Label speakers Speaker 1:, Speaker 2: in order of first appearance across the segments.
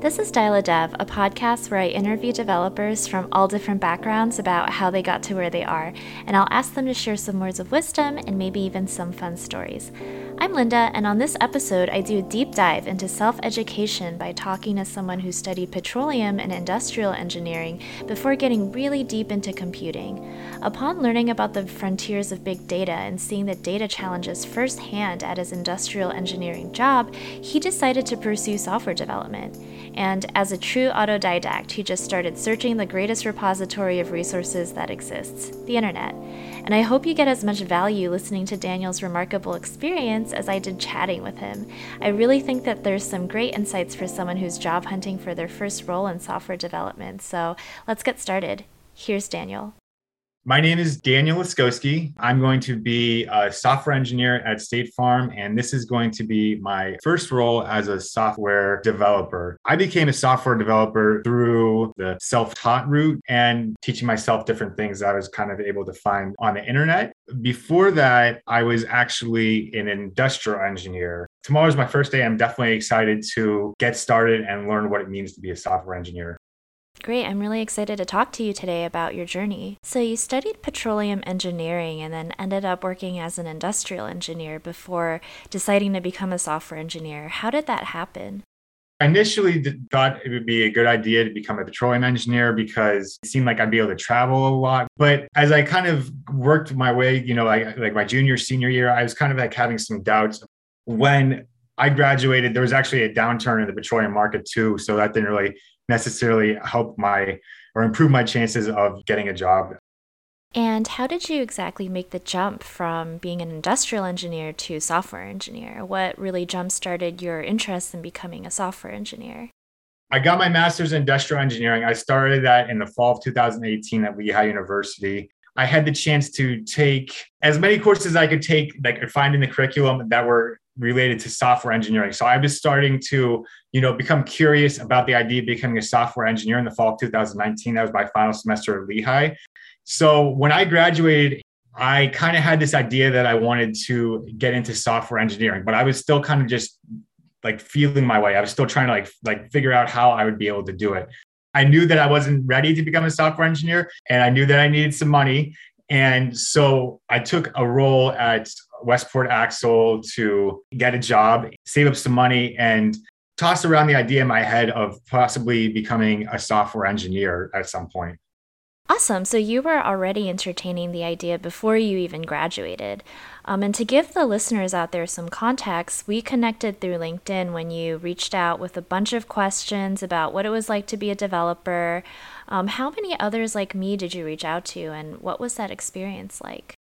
Speaker 1: This is Dial a Dev, a podcast where I interview developers from all different backgrounds about how they got to where they are, and I'll ask them to share some words of wisdom and maybe even some fun stories. I'm Linda, and on this episode, I do a deep dive into self education by talking to someone who studied petroleum and industrial engineering before getting really deep into computing. Upon learning about the frontiers of big data and seeing the data challenges firsthand at his industrial engineering job, he decided to pursue software development. And as a true autodidact, he just started searching the greatest repository of resources that exists the internet. And I hope you get as much value listening to Daniel's remarkable experience as I did chatting with him. I really think that there's some great insights for someone who's job hunting for their first role in software development. So let's get started. Here's Daniel.
Speaker 2: My name is Daniel Laskowski. I'm going to be a software engineer at State Farm, and this is going to be my first role as a software developer. I became a software developer through the self taught route and teaching myself different things that I was kind of able to find on the internet. Before that, I was actually an industrial engineer. Tomorrow's my first day. I'm definitely excited to get started and learn what it means to be a software engineer.
Speaker 1: Great. I'm really excited to talk to you today about your journey. So, you studied petroleum engineering and then ended up working as an industrial engineer before deciding to become a software engineer. How did that happen?
Speaker 2: I initially thought it would be a good idea to become a petroleum engineer because it seemed like I'd be able to travel a lot. But as I kind of worked my way, you know, like, like my junior, senior year, I was kind of like having some doubts. When I graduated, there was actually a downturn in the petroleum market too. So that didn't really necessarily help my or improve my chances of getting a job.
Speaker 1: And how did you exactly make the jump from being an industrial engineer to software engineer? What really jump started your interest in becoming a software engineer?
Speaker 2: I got my master's in industrial engineering. I started that in the fall of 2018 at Lehigh University. I had the chance to take as many courses as I could take, like find in the curriculum that were related to software engineering. So I was starting to, you know, become curious about the idea of becoming a software engineer in the fall of 2019. That was my final semester at Lehigh. So when I graduated, I kind of had this idea that I wanted to get into software engineering, but I was still kind of just like feeling my way. I was still trying to like like figure out how I would be able to do it. I knew that I wasn't ready to become a software engineer and I knew that I needed some money. And so I took a role at Westport Axle to get a job, save up some money, and toss around the idea in my head of possibly becoming a software engineer at some point.
Speaker 1: Awesome. So you were already entertaining the idea before you even graduated. Um, and to give the listeners out there some context, we connected through LinkedIn when you reached out with a bunch of questions about what it was like to be a developer. Um, how many others like me did you reach out to, and what was that experience like?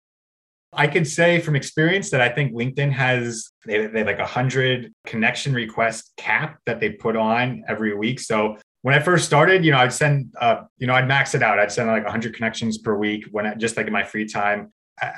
Speaker 2: I could say from experience that I think LinkedIn has they, they have like a hundred connection request cap that they put on every week. So when I first started, you know, I'd send, uh, you know, I'd max it out. I'd send like 100 connections per week when I, just like in my free time.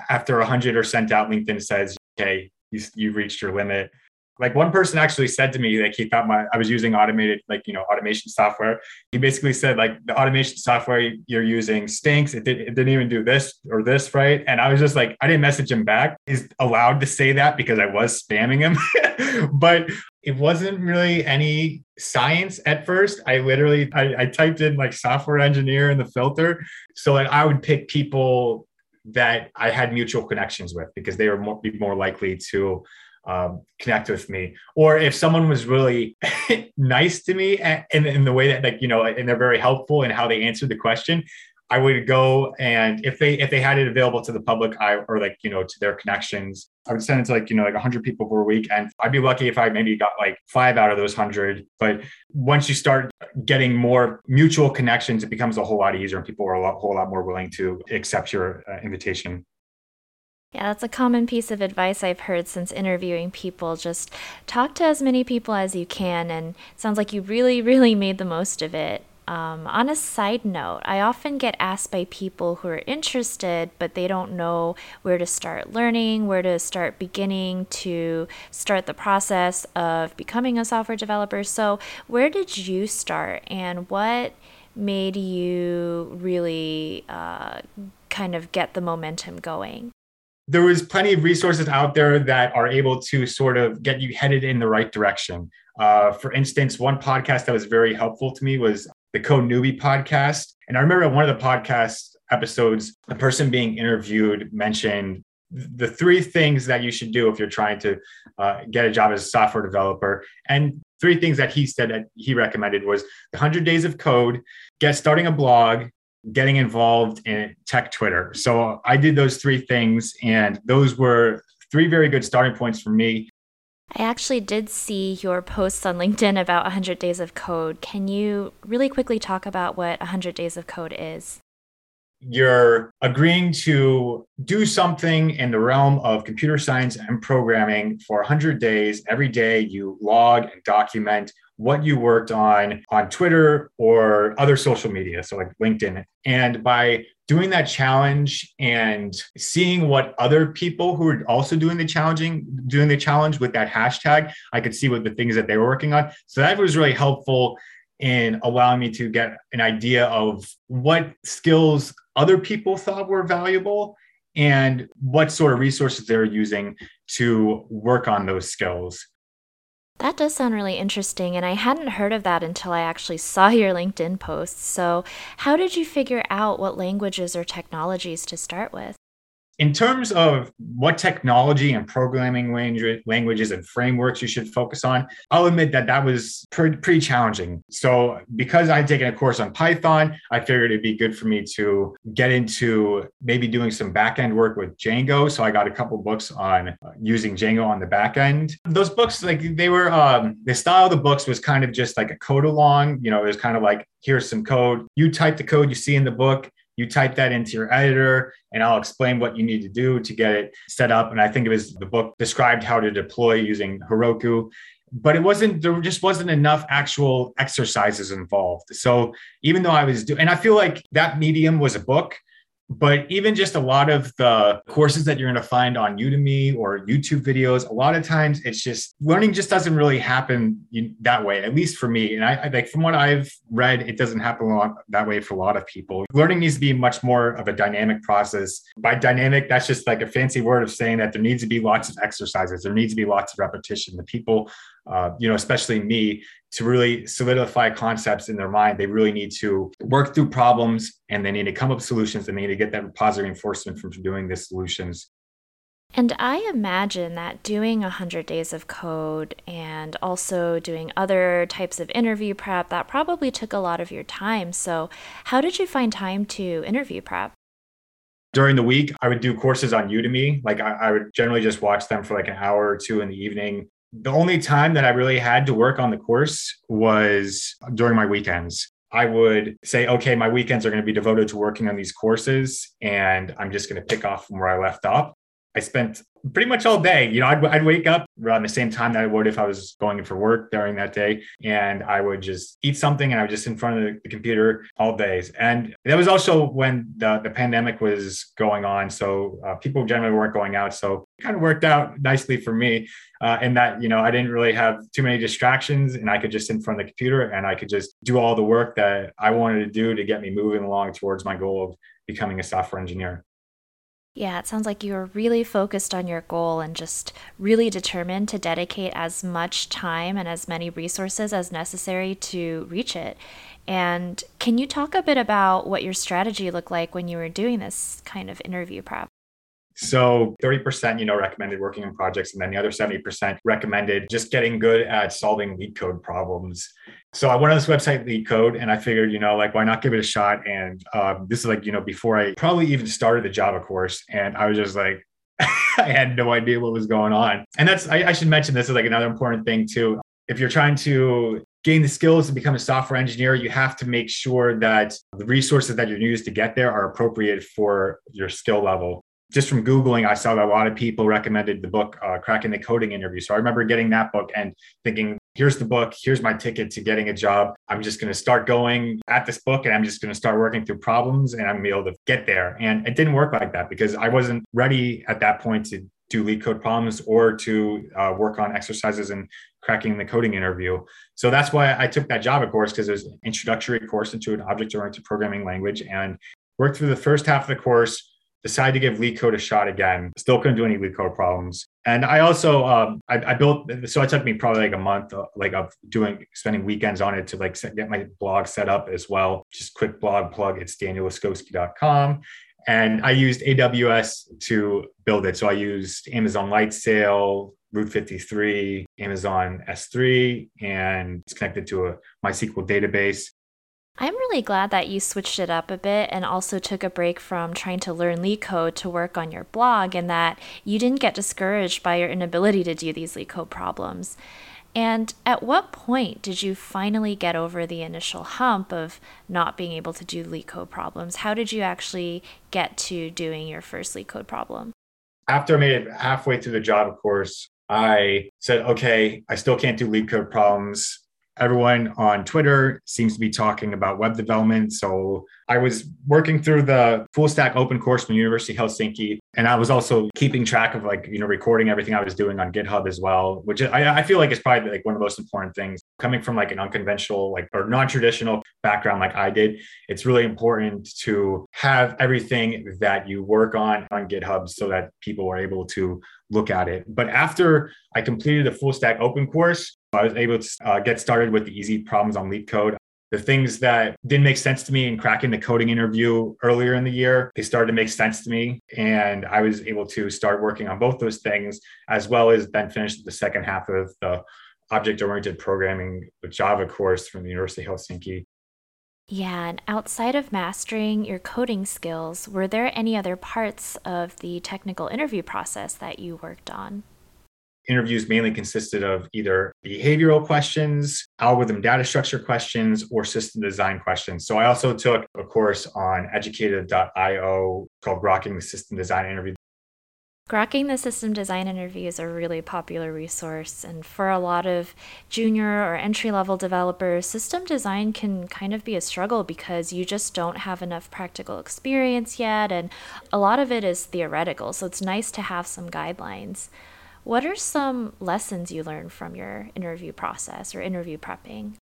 Speaker 2: After 100 are sent out, LinkedIn says, "Okay, you, you've reached your limit." Like one person actually said to me like he thought my I was using automated like you know automation software. He basically said like the automation software you're using stinks. It, did, it didn't even do this or this right. And I was just like I didn't message him back. He's allowed to say that because I was spamming him, but it wasn't really any science at first. I literally I, I typed in like software engineer in the filter, so like I would pick people that I had mutual connections with because they were more, be more likely to um, connect with me. Or if someone was really nice to me and in the way that like you know and they're very helpful in how they answered the question i would go and if they if they had it available to the public i or like you know to their connections i would send it to like you know like 100 people per week. And i'd be lucky if i maybe got like five out of those 100 but once you start getting more mutual connections it becomes a whole lot easier and people are a lot, whole lot more willing to accept your uh, invitation
Speaker 1: yeah, that's a common piece of advice I've heard since interviewing people. Just talk to as many people as you can, and sounds like you really, really made the most of it. Um, on a side note, I often get asked by people who are interested, but they don't know where to start learning, where to start beginning to start the process of becoming a software developer. So, where did you start, and what made you really uh, kind of get the momentum going?
Speaker 2: There was plenty of resources out there that are able to sort of get you headed in the right direction. Uh, for instance, one podcast that was very helpful to me was the Code Newbie podcast. And I remember one of the podcast episodes, the person being interviewed mentioned the three things that you should do if you're trying to uh, get a job as a software developer. And three things that he said that he recommended was the 100 days of code, get starting a blog, getting involved in tech Twitter. So I did those three things, and those were three very good starting points for me.
Speaker 1: I actually did see your posts on LinkedIn about 100 Days of Code. Can you really quickly talk about what 100 Days of Code is?
Speaker 2: You're agreeing to do something in the realm of computer science and programming for 100 days. Every day you log and document what you worked on on Twitter or other social media, so like LinkedIn. And by doing that challenge and seeing what other people who are also doing the challenging doing the challenge with that hashtag, I could see what the things that they were working on. So that was really helpful in allowing me to get an idea of what skills other people thought were valuable and what sort of resources they're using to work on those skills.
Speaker 1: That does sound really interesting, and I hadn't heard of that until I actually saw your LinkedIn posts. So, how did you figure out what languages or technologies to start with?
Speaker 2: In terms of what technology and programming languages and frameworks you should focus on, I'll admit that that was pretty, pretty challenging. So, because I had taken a course on Python, I figured it'd be good for me to get into maybe doing some backend work with Django. So, I got a couple books on uh, using Django on the backend. Those books, like they were, um, the style of the books was kind of just like a code along. You know, it was kind of like, here's some code. You type the code you see in the book you type that into your editor and I'll explain what you need to do to get it set up. And I think it was the book described how to deploy using Heroku but it wasn't there just wasn't enough actual exercises involved so even though i was doing and i feel like that medium was a book but even just a lot of the courses that you're going to find on Udemy or YouTube videos, a lot of times it's just learning just doesn't really happen that way, at least for me. And I, I like from what I've read, it doesn't happen a lot that way for a lot of people. Learning needs to be much more of a dynamic process. By dynamic, that's just like a fancy word of saying that there needs to be lots of exercises, there needs to be lots of repetition. The people uh, you know, especially me, to really solidify concepts in their mind, they really need to work through problems and they need to come up with solutions and they need to get that positive reinforcement from doing the solutions.
Speaker 1: And I imagine that doing 100 days of code and also doing other types of interview prep, that probably took a lot of your time. So, how did you find time to interview prep?
Speaker 2: During the week, I would do courses on Udemy. Like, I, I would generally just watch them for like an hour or two in the evening the only time that I really had to work on the course was during my weekends. I would say, okay, my weekends are going to be devoted to working on these courses, and I'm just going to pick off from where I left off. I spent pretty much all day. You know, I'd, I'd wake up around the same time that I would if I was going in for work during that day. And I would just eat something and I was just in front of the, the computer all days. And that was also when the, the pandemic was going on. So uh, people generally weren't going out. So it kind of worked out nicely for me uh, in that, you know, I didn't really have too many distractions and I could just sit in front of the computer and I could just do all the work that I wanted to do to get me moving along towards my goal of becoming a software engineer.
Speaker 1: Yeah, it sounds like you were really focused on your goal and just really determined to dedicate as much time and as many resources as necessary to reach it. And can you talk a bit about what your strategy looked like when you were doing this kind of interview prep?
Speaker 2: So 30%, you know, recommended working on projects, and then the other 70% recommended just getting good at solving LeetCode problems. So I went on this website, LeetCode, and I figured, you know, like why not give it a shot? And um, this is like, you know, before I probably even started the Java course, and I was just like, I had no idea what was going on. And that's I, I should mention this is like another important thing too. If you're trying to gain the skills to become a software engineer, you have to make sure that the resources that you're use to get there are appropriate for your skill level just from Googling, I saw that a lot of people recommended the book, uh, Cracking the Coding Interview. So I remember getting that book and thinking, here's the book, here's my ticket to getting a job. I'm just going to start going at this book and I'm just going to start working through problems and I'm going to be able to get there. And it didn't work like that because I wasn't ready at that point to do LeetCode problems or to uh, work on exercises and cracking the coding interview. So that's why I took that Java course because it was an introductory course into an object oriented programming language and worked through the first half of the course decided to give LeetCode a shot again. Still couldn't do any LeetCode problems. And I also um, I, I, built so it took me probably like a month uh, like of doing spending weekends on it to like set, get my blog set up as well. Just quick blog plug. It's danielwiskoski.com. And I used AWS to build it. So I used Amazon Lightsail, Route 53, Amazon S3, and it's connected to a MySQL database.
Speaker 1: I'm really glad that you switched it up a bit and also took a break from trying to learn LeetCode to work on your blog and that you didn't get discouraged by your inability to do these LeetCode problems. And at what point did you finally get over the initial hump of not being able to do LeetCode problems? How did you actually get to doing your first LeetCode problem?
Speaker 2: After I made it halfway through the Java course, I said, okay, I still can't do LeetCode problems everyone on Twitter seems to be talking about web development. So I was working through the full stack open course from University of Helsinki. And I was also keeping track of like, you know, recording everything I was doing on GitHub as well, which I, I feel like is probably like one of the most important things. Coming from like an unconventional, like or non-traditional background like I did, it's really important to have everything that you work on on GitHub so that people are able to look at it. But after I completed the full stack open course, I was able to uh, get started with the easy problems on LeetCode. The things that didn't make sense to me in cracking the coding interview earlier in the year, they started to make sense to me. And I was able to start working on both those things, as well as then finish the second half of the object oriented programming with Java course from the University of Helsinki.
Speaker 1: Yeah, and outside of mastering your coding skills, were there any other parts of the technical interview process that you worked on?
Speaker 2: Interviews mainly consisted of either behavioral questions, algorithm data structure questions, or system design questions. So I also took a course on educative.io called Grokking the System Design Interview.
Speaker 1: Grokking the System Design Interview is a really popular resource, and for a lot of junior or entry level developers, system design can kind of be a struggle because you just don't have enough practical experience yet, and a lot of it is theoretical, so it's nice to have some guidelines. What are some lessons you learned from your interview process or interview prepping?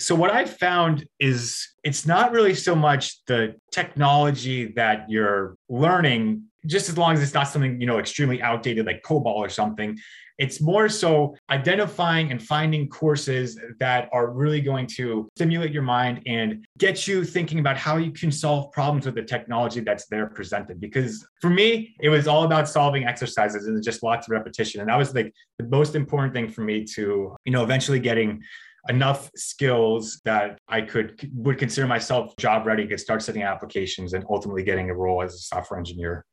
Speaker 2: So, what I found is it's not really so much the technology that you're learning just as long as it's not something you know extremely outdated like cobol or something. It's more so identifying and finding courses that are really going to stimulate your mind and get you thinking about how you can solve problems with the technology that's there presented. Because for me it was all about solving exercises and just lots of repetition. And that was like the most important thing for me to you know eventually getting enough skills that I could would consider myself job ready could start setting applications and ultimately getting a role as a software engineer.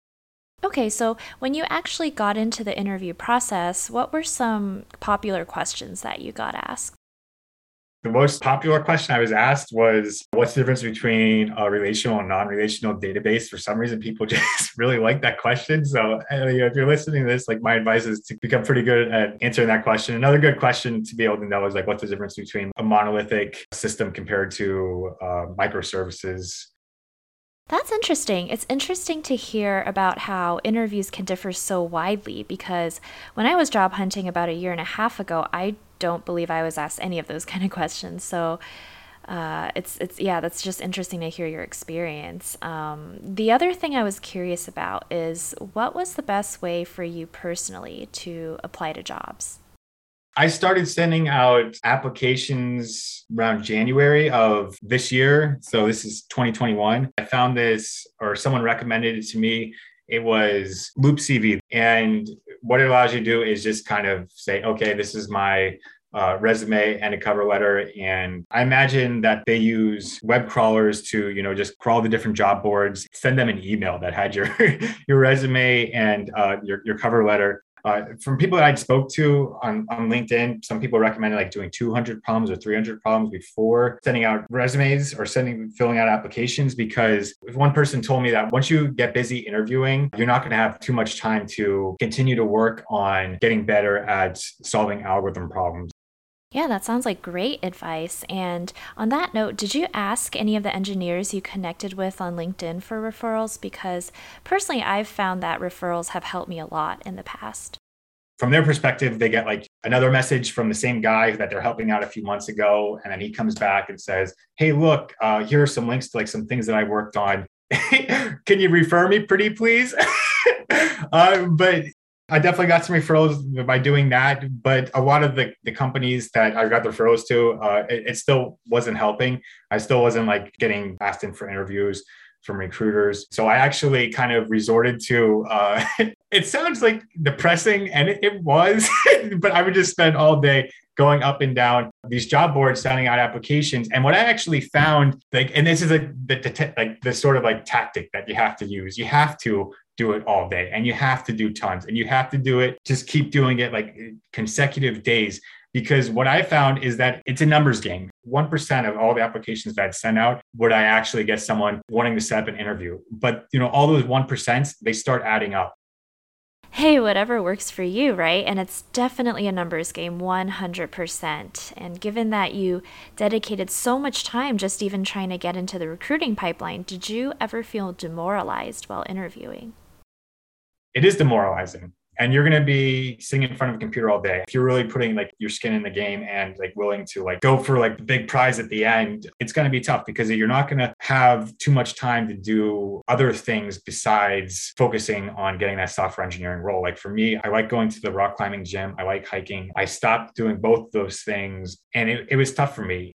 Speaker 1: Okay, so when you actually got into the interview process, what were some popular questions that you got asked?
Speaker 2: The most popular question I was asked was what's the difference between a relational and non-relational database? For some reason, people just really like that question. So if you're listening to this, like my advice is to become pretty good at answering that question. Another good question to be able to know is like what's the difference between a monolithic system compared to uh, microservices
Speaker 1: that's interesting. It's interesting to hear about how interviews can differ so widely because when I was job hunting about a year and a half ago, I don't believe I was asked any of those kind of questions. So uh, it's it's yeah, that's just interesting to hear your experience. Um, the other thing I was curious about is what was the best way for you personally to apply to jobs?
Speaker 2: I started sending out applications around January of this year. So this is 2021. I found this, or someone recommended it to me. It was Loop CV. And what it allows you to do is just kind of say, okay, this is my uh, resume and a cover letter. And I imagine that they use web crawlers to, you know, just crawl the different job boards, send them an email that had your your resume and uh, your your cover letter, uh, from people that I spoke to on, on LinkedIn, some people recommended like doing 200 problems or 300 problems before sending out resumes or sending filling out applications because if one person told me that once you get busy interviewing, you're not going to have too much time to continue to work on getting better at solving algorithm problems.
Speaker 1: Yeah, that sounds like great advice. And on that note, did you ask any of the engineers you connected with on LinkedIn for referrals? Because personally, I've found that referrals have helped me a lot in the past.
Speaker 2: From their perspective, they get like another message from the same guy that they're helping out a few months ago. And then he comes back and says, Hey, look, uh, here are some links to like some things that I worked on. can you refer me pretty please? um, but I definitely got some referrals by doing that, but a lot of the, the companies that I got the referrals to, uh, it, it, still wasn't helping. I still wasn't like getting asked in for interviews from recruiters. So I actually kind of resorted to, uh, it sounds like depressing and it, it was, but I would just spend all day going up and down these job boards, sending out applications. And what I actually found, like, and this is a, the, the like the sort of like tactic that you have to use. You have to do it all day and you have to do tons and you have to do it just keep doing it like consecutive days because what i found is that it's a numbers game 1% of all the applications that i send out would i actually get someone wanting to set up an interview but you know all those 1% they start adding up
Speaker 1: hey, whatever works for you, right? And it's definitely a numbers game, 100%. And given that you dedicated so much time just even trying to get into the recruiting pipeline, did you ever feel demoralized while interviewing?
Speaker 2: It is demoralizing. And you're going to be sitting in front of a computer all day. If you're really putting like your skin in the game and like willing to like go for like the big prize at the end it's going to be tough because you're not going to have too much time to do other things besides focusing on getting that software engineering role. Like for me i like going to the rock climbing gym. I like hiking. I stopped doing both those things and it, it was tough for me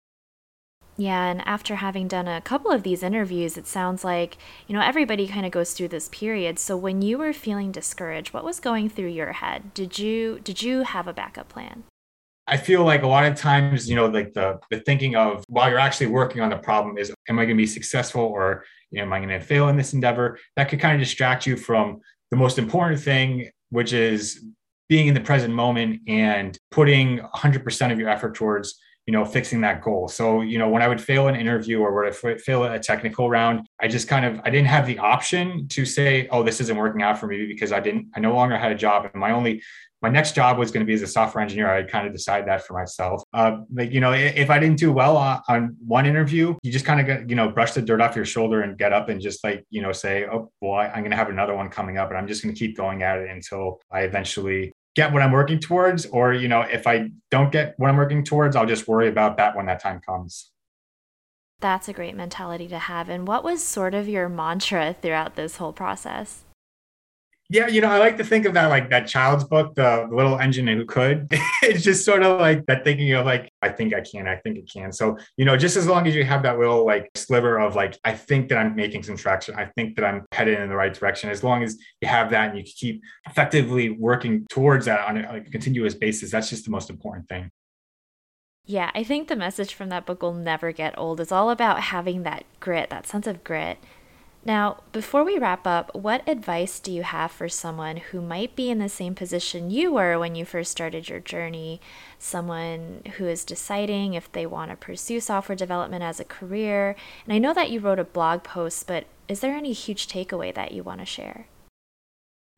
Speaker 1: yeah, and after having done a couple of these interviews, it sounds like, you know, everybody kind of goes through this period. So when you were feeling discouraged, what was going through your head? Did you did you have a backup plan?
Speaker 2: I feel like a lot of times, you know, like the the thinking of while you're actually working on the problem is am I going to be successful or you know am I going to fail in this endeavor? That could kind of distract you from the most important thing, which is being in the present moment and putting 100% of your effort towards you know, fixing that goal. So, you know, when I would fail an interview or when I fail a technical round, I just kind of I didn't have the option to say, oh, this isn't working out for me because I didn't, I no longer had a job. And my only my next job was going to be as a software engineer. I kind of decided that for myself. Uh, like, you know, if I didn't do well on, on one interview, you just kind of get, you know, brush the dirt off your shoulder and get up and just like, you know, say, oh, boy, I'm going to have another one coming up and I'm just going to keep going at it until I eventually get what I'm working towards, or you know, if I don't get what I'm working towards, I'll just worry about that when that time comes.
Speaker 1: That's a great mentality to have. And what was sort of your mantra throughout this whole process?
Speaker 2: Yeah, you know, I like to think of that like that child's book, the little engine who could. it's just sort of like that thinking of like, I think I can, I think it can. So, you know, just as long as you have that little like sliver of like, I think that I'm making some traction, I think that I'm headed in the right direction. As long as you have that and you keep effectively working towards that on a, on a continuous basis, that's just the most important thing.
Speaker 1: Yeah, I think the message from that book will never get old. It's all about having that grit, that sense of grit now, before we wrap up, what advice do you have for someone who might be in the same position you were when you first started your journey? Someone who is deciding if they want to pursue software development as a career. And I know that you wrote a blog post, but is there any huge takeaway that you want to share?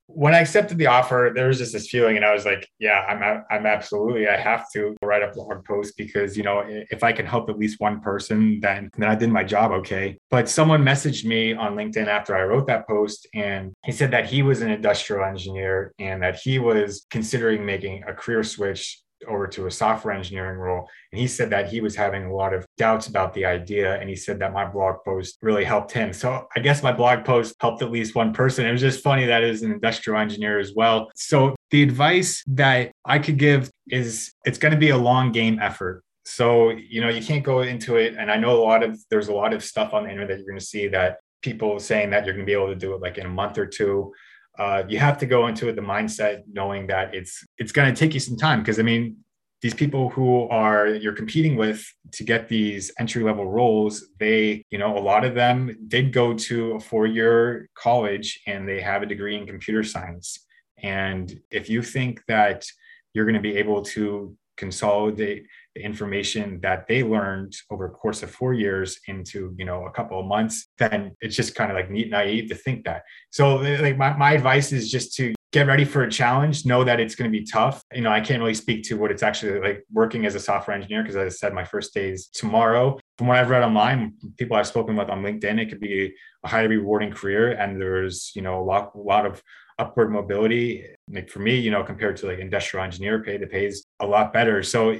Speaker 2: When I accepted the offer, there was just this feeling, and I was like, "Yeah, I'm, I'm absolutely. I have to write a blog post because you know, if I can help at least one person, then then I did my job okay." But someone messaged me on LinkedIn after I wrote that post, and he said that he was an industrial engineer and that he was considering making a career switch over to a software engineering role. And he said that he was having a lot of doubts about the idea. And he said that my blog post really helped him. So I guess my blog post helped at least one person. It was just funny that is an industrial engineer as well. So the advice that I could give is it's going to be a long game effort. So, you know, you can't go into it. And I know a lot of, there's a lot of stuff on the internet that you're going to see that people saying that you're going to be able to do it like in a month or two uh, you have to go into it the mindset knowing that it's it's going to take you some time. Because I mean these people who are you're competing with to get these entry level roles they you know a lot of them did go to a four year college and they have a degree in computer science. And if you think that you're going to be able to consolidate the information that they learned over a course of four years into you know a couple of months then it's just kind of like neat naive to think that. So eh, like my, my advice is just to get ready for a challenge know that it's going to be tough. You know i can't really speak to what it's actually like working as a software engineer because as i said my first day is tomorrow. From what i've read online people i've spoken with on linkedin it could be a highly rewarding career and there's you know a lot, a lot of upward mobility like for me you know compared to like industrial engineer pay the pays a lot better. So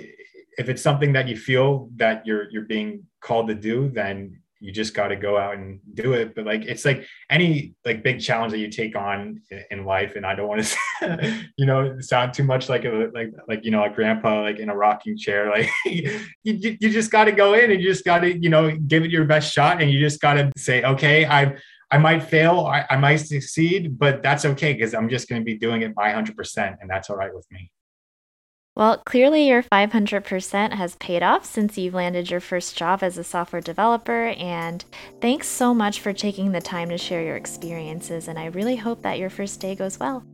Speaker 2: if it's something that you feel that you're you're being called to do then you just got to go out and do it. But like, it's like any like big challenge that you take on in life. And I don't want to, you know, sound too much like a, like, like, you know, a grandpa, like in a rocking chair, like you, you just got to go in and you just got to, you know, give it your best shot. And you just got to say, okay, I've, I might fail, I, I might succeed, but that's okay because I'm just going to be doing it by 100%. And that's all right with me.
Speaker 1: Well, clearly your 500% has paid off since you've landed your first job as a software developer. And thanks so much for taking the time to share your experiences. And I really hope that your first day goes well.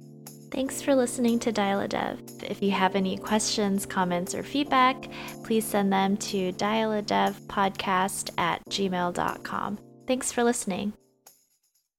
Speaker 1: Thanks for listening to Dial a Dev. If you have any questions, comments, or feedback, please send them to dialadevpodcast at gmail.com. Thanks for listening.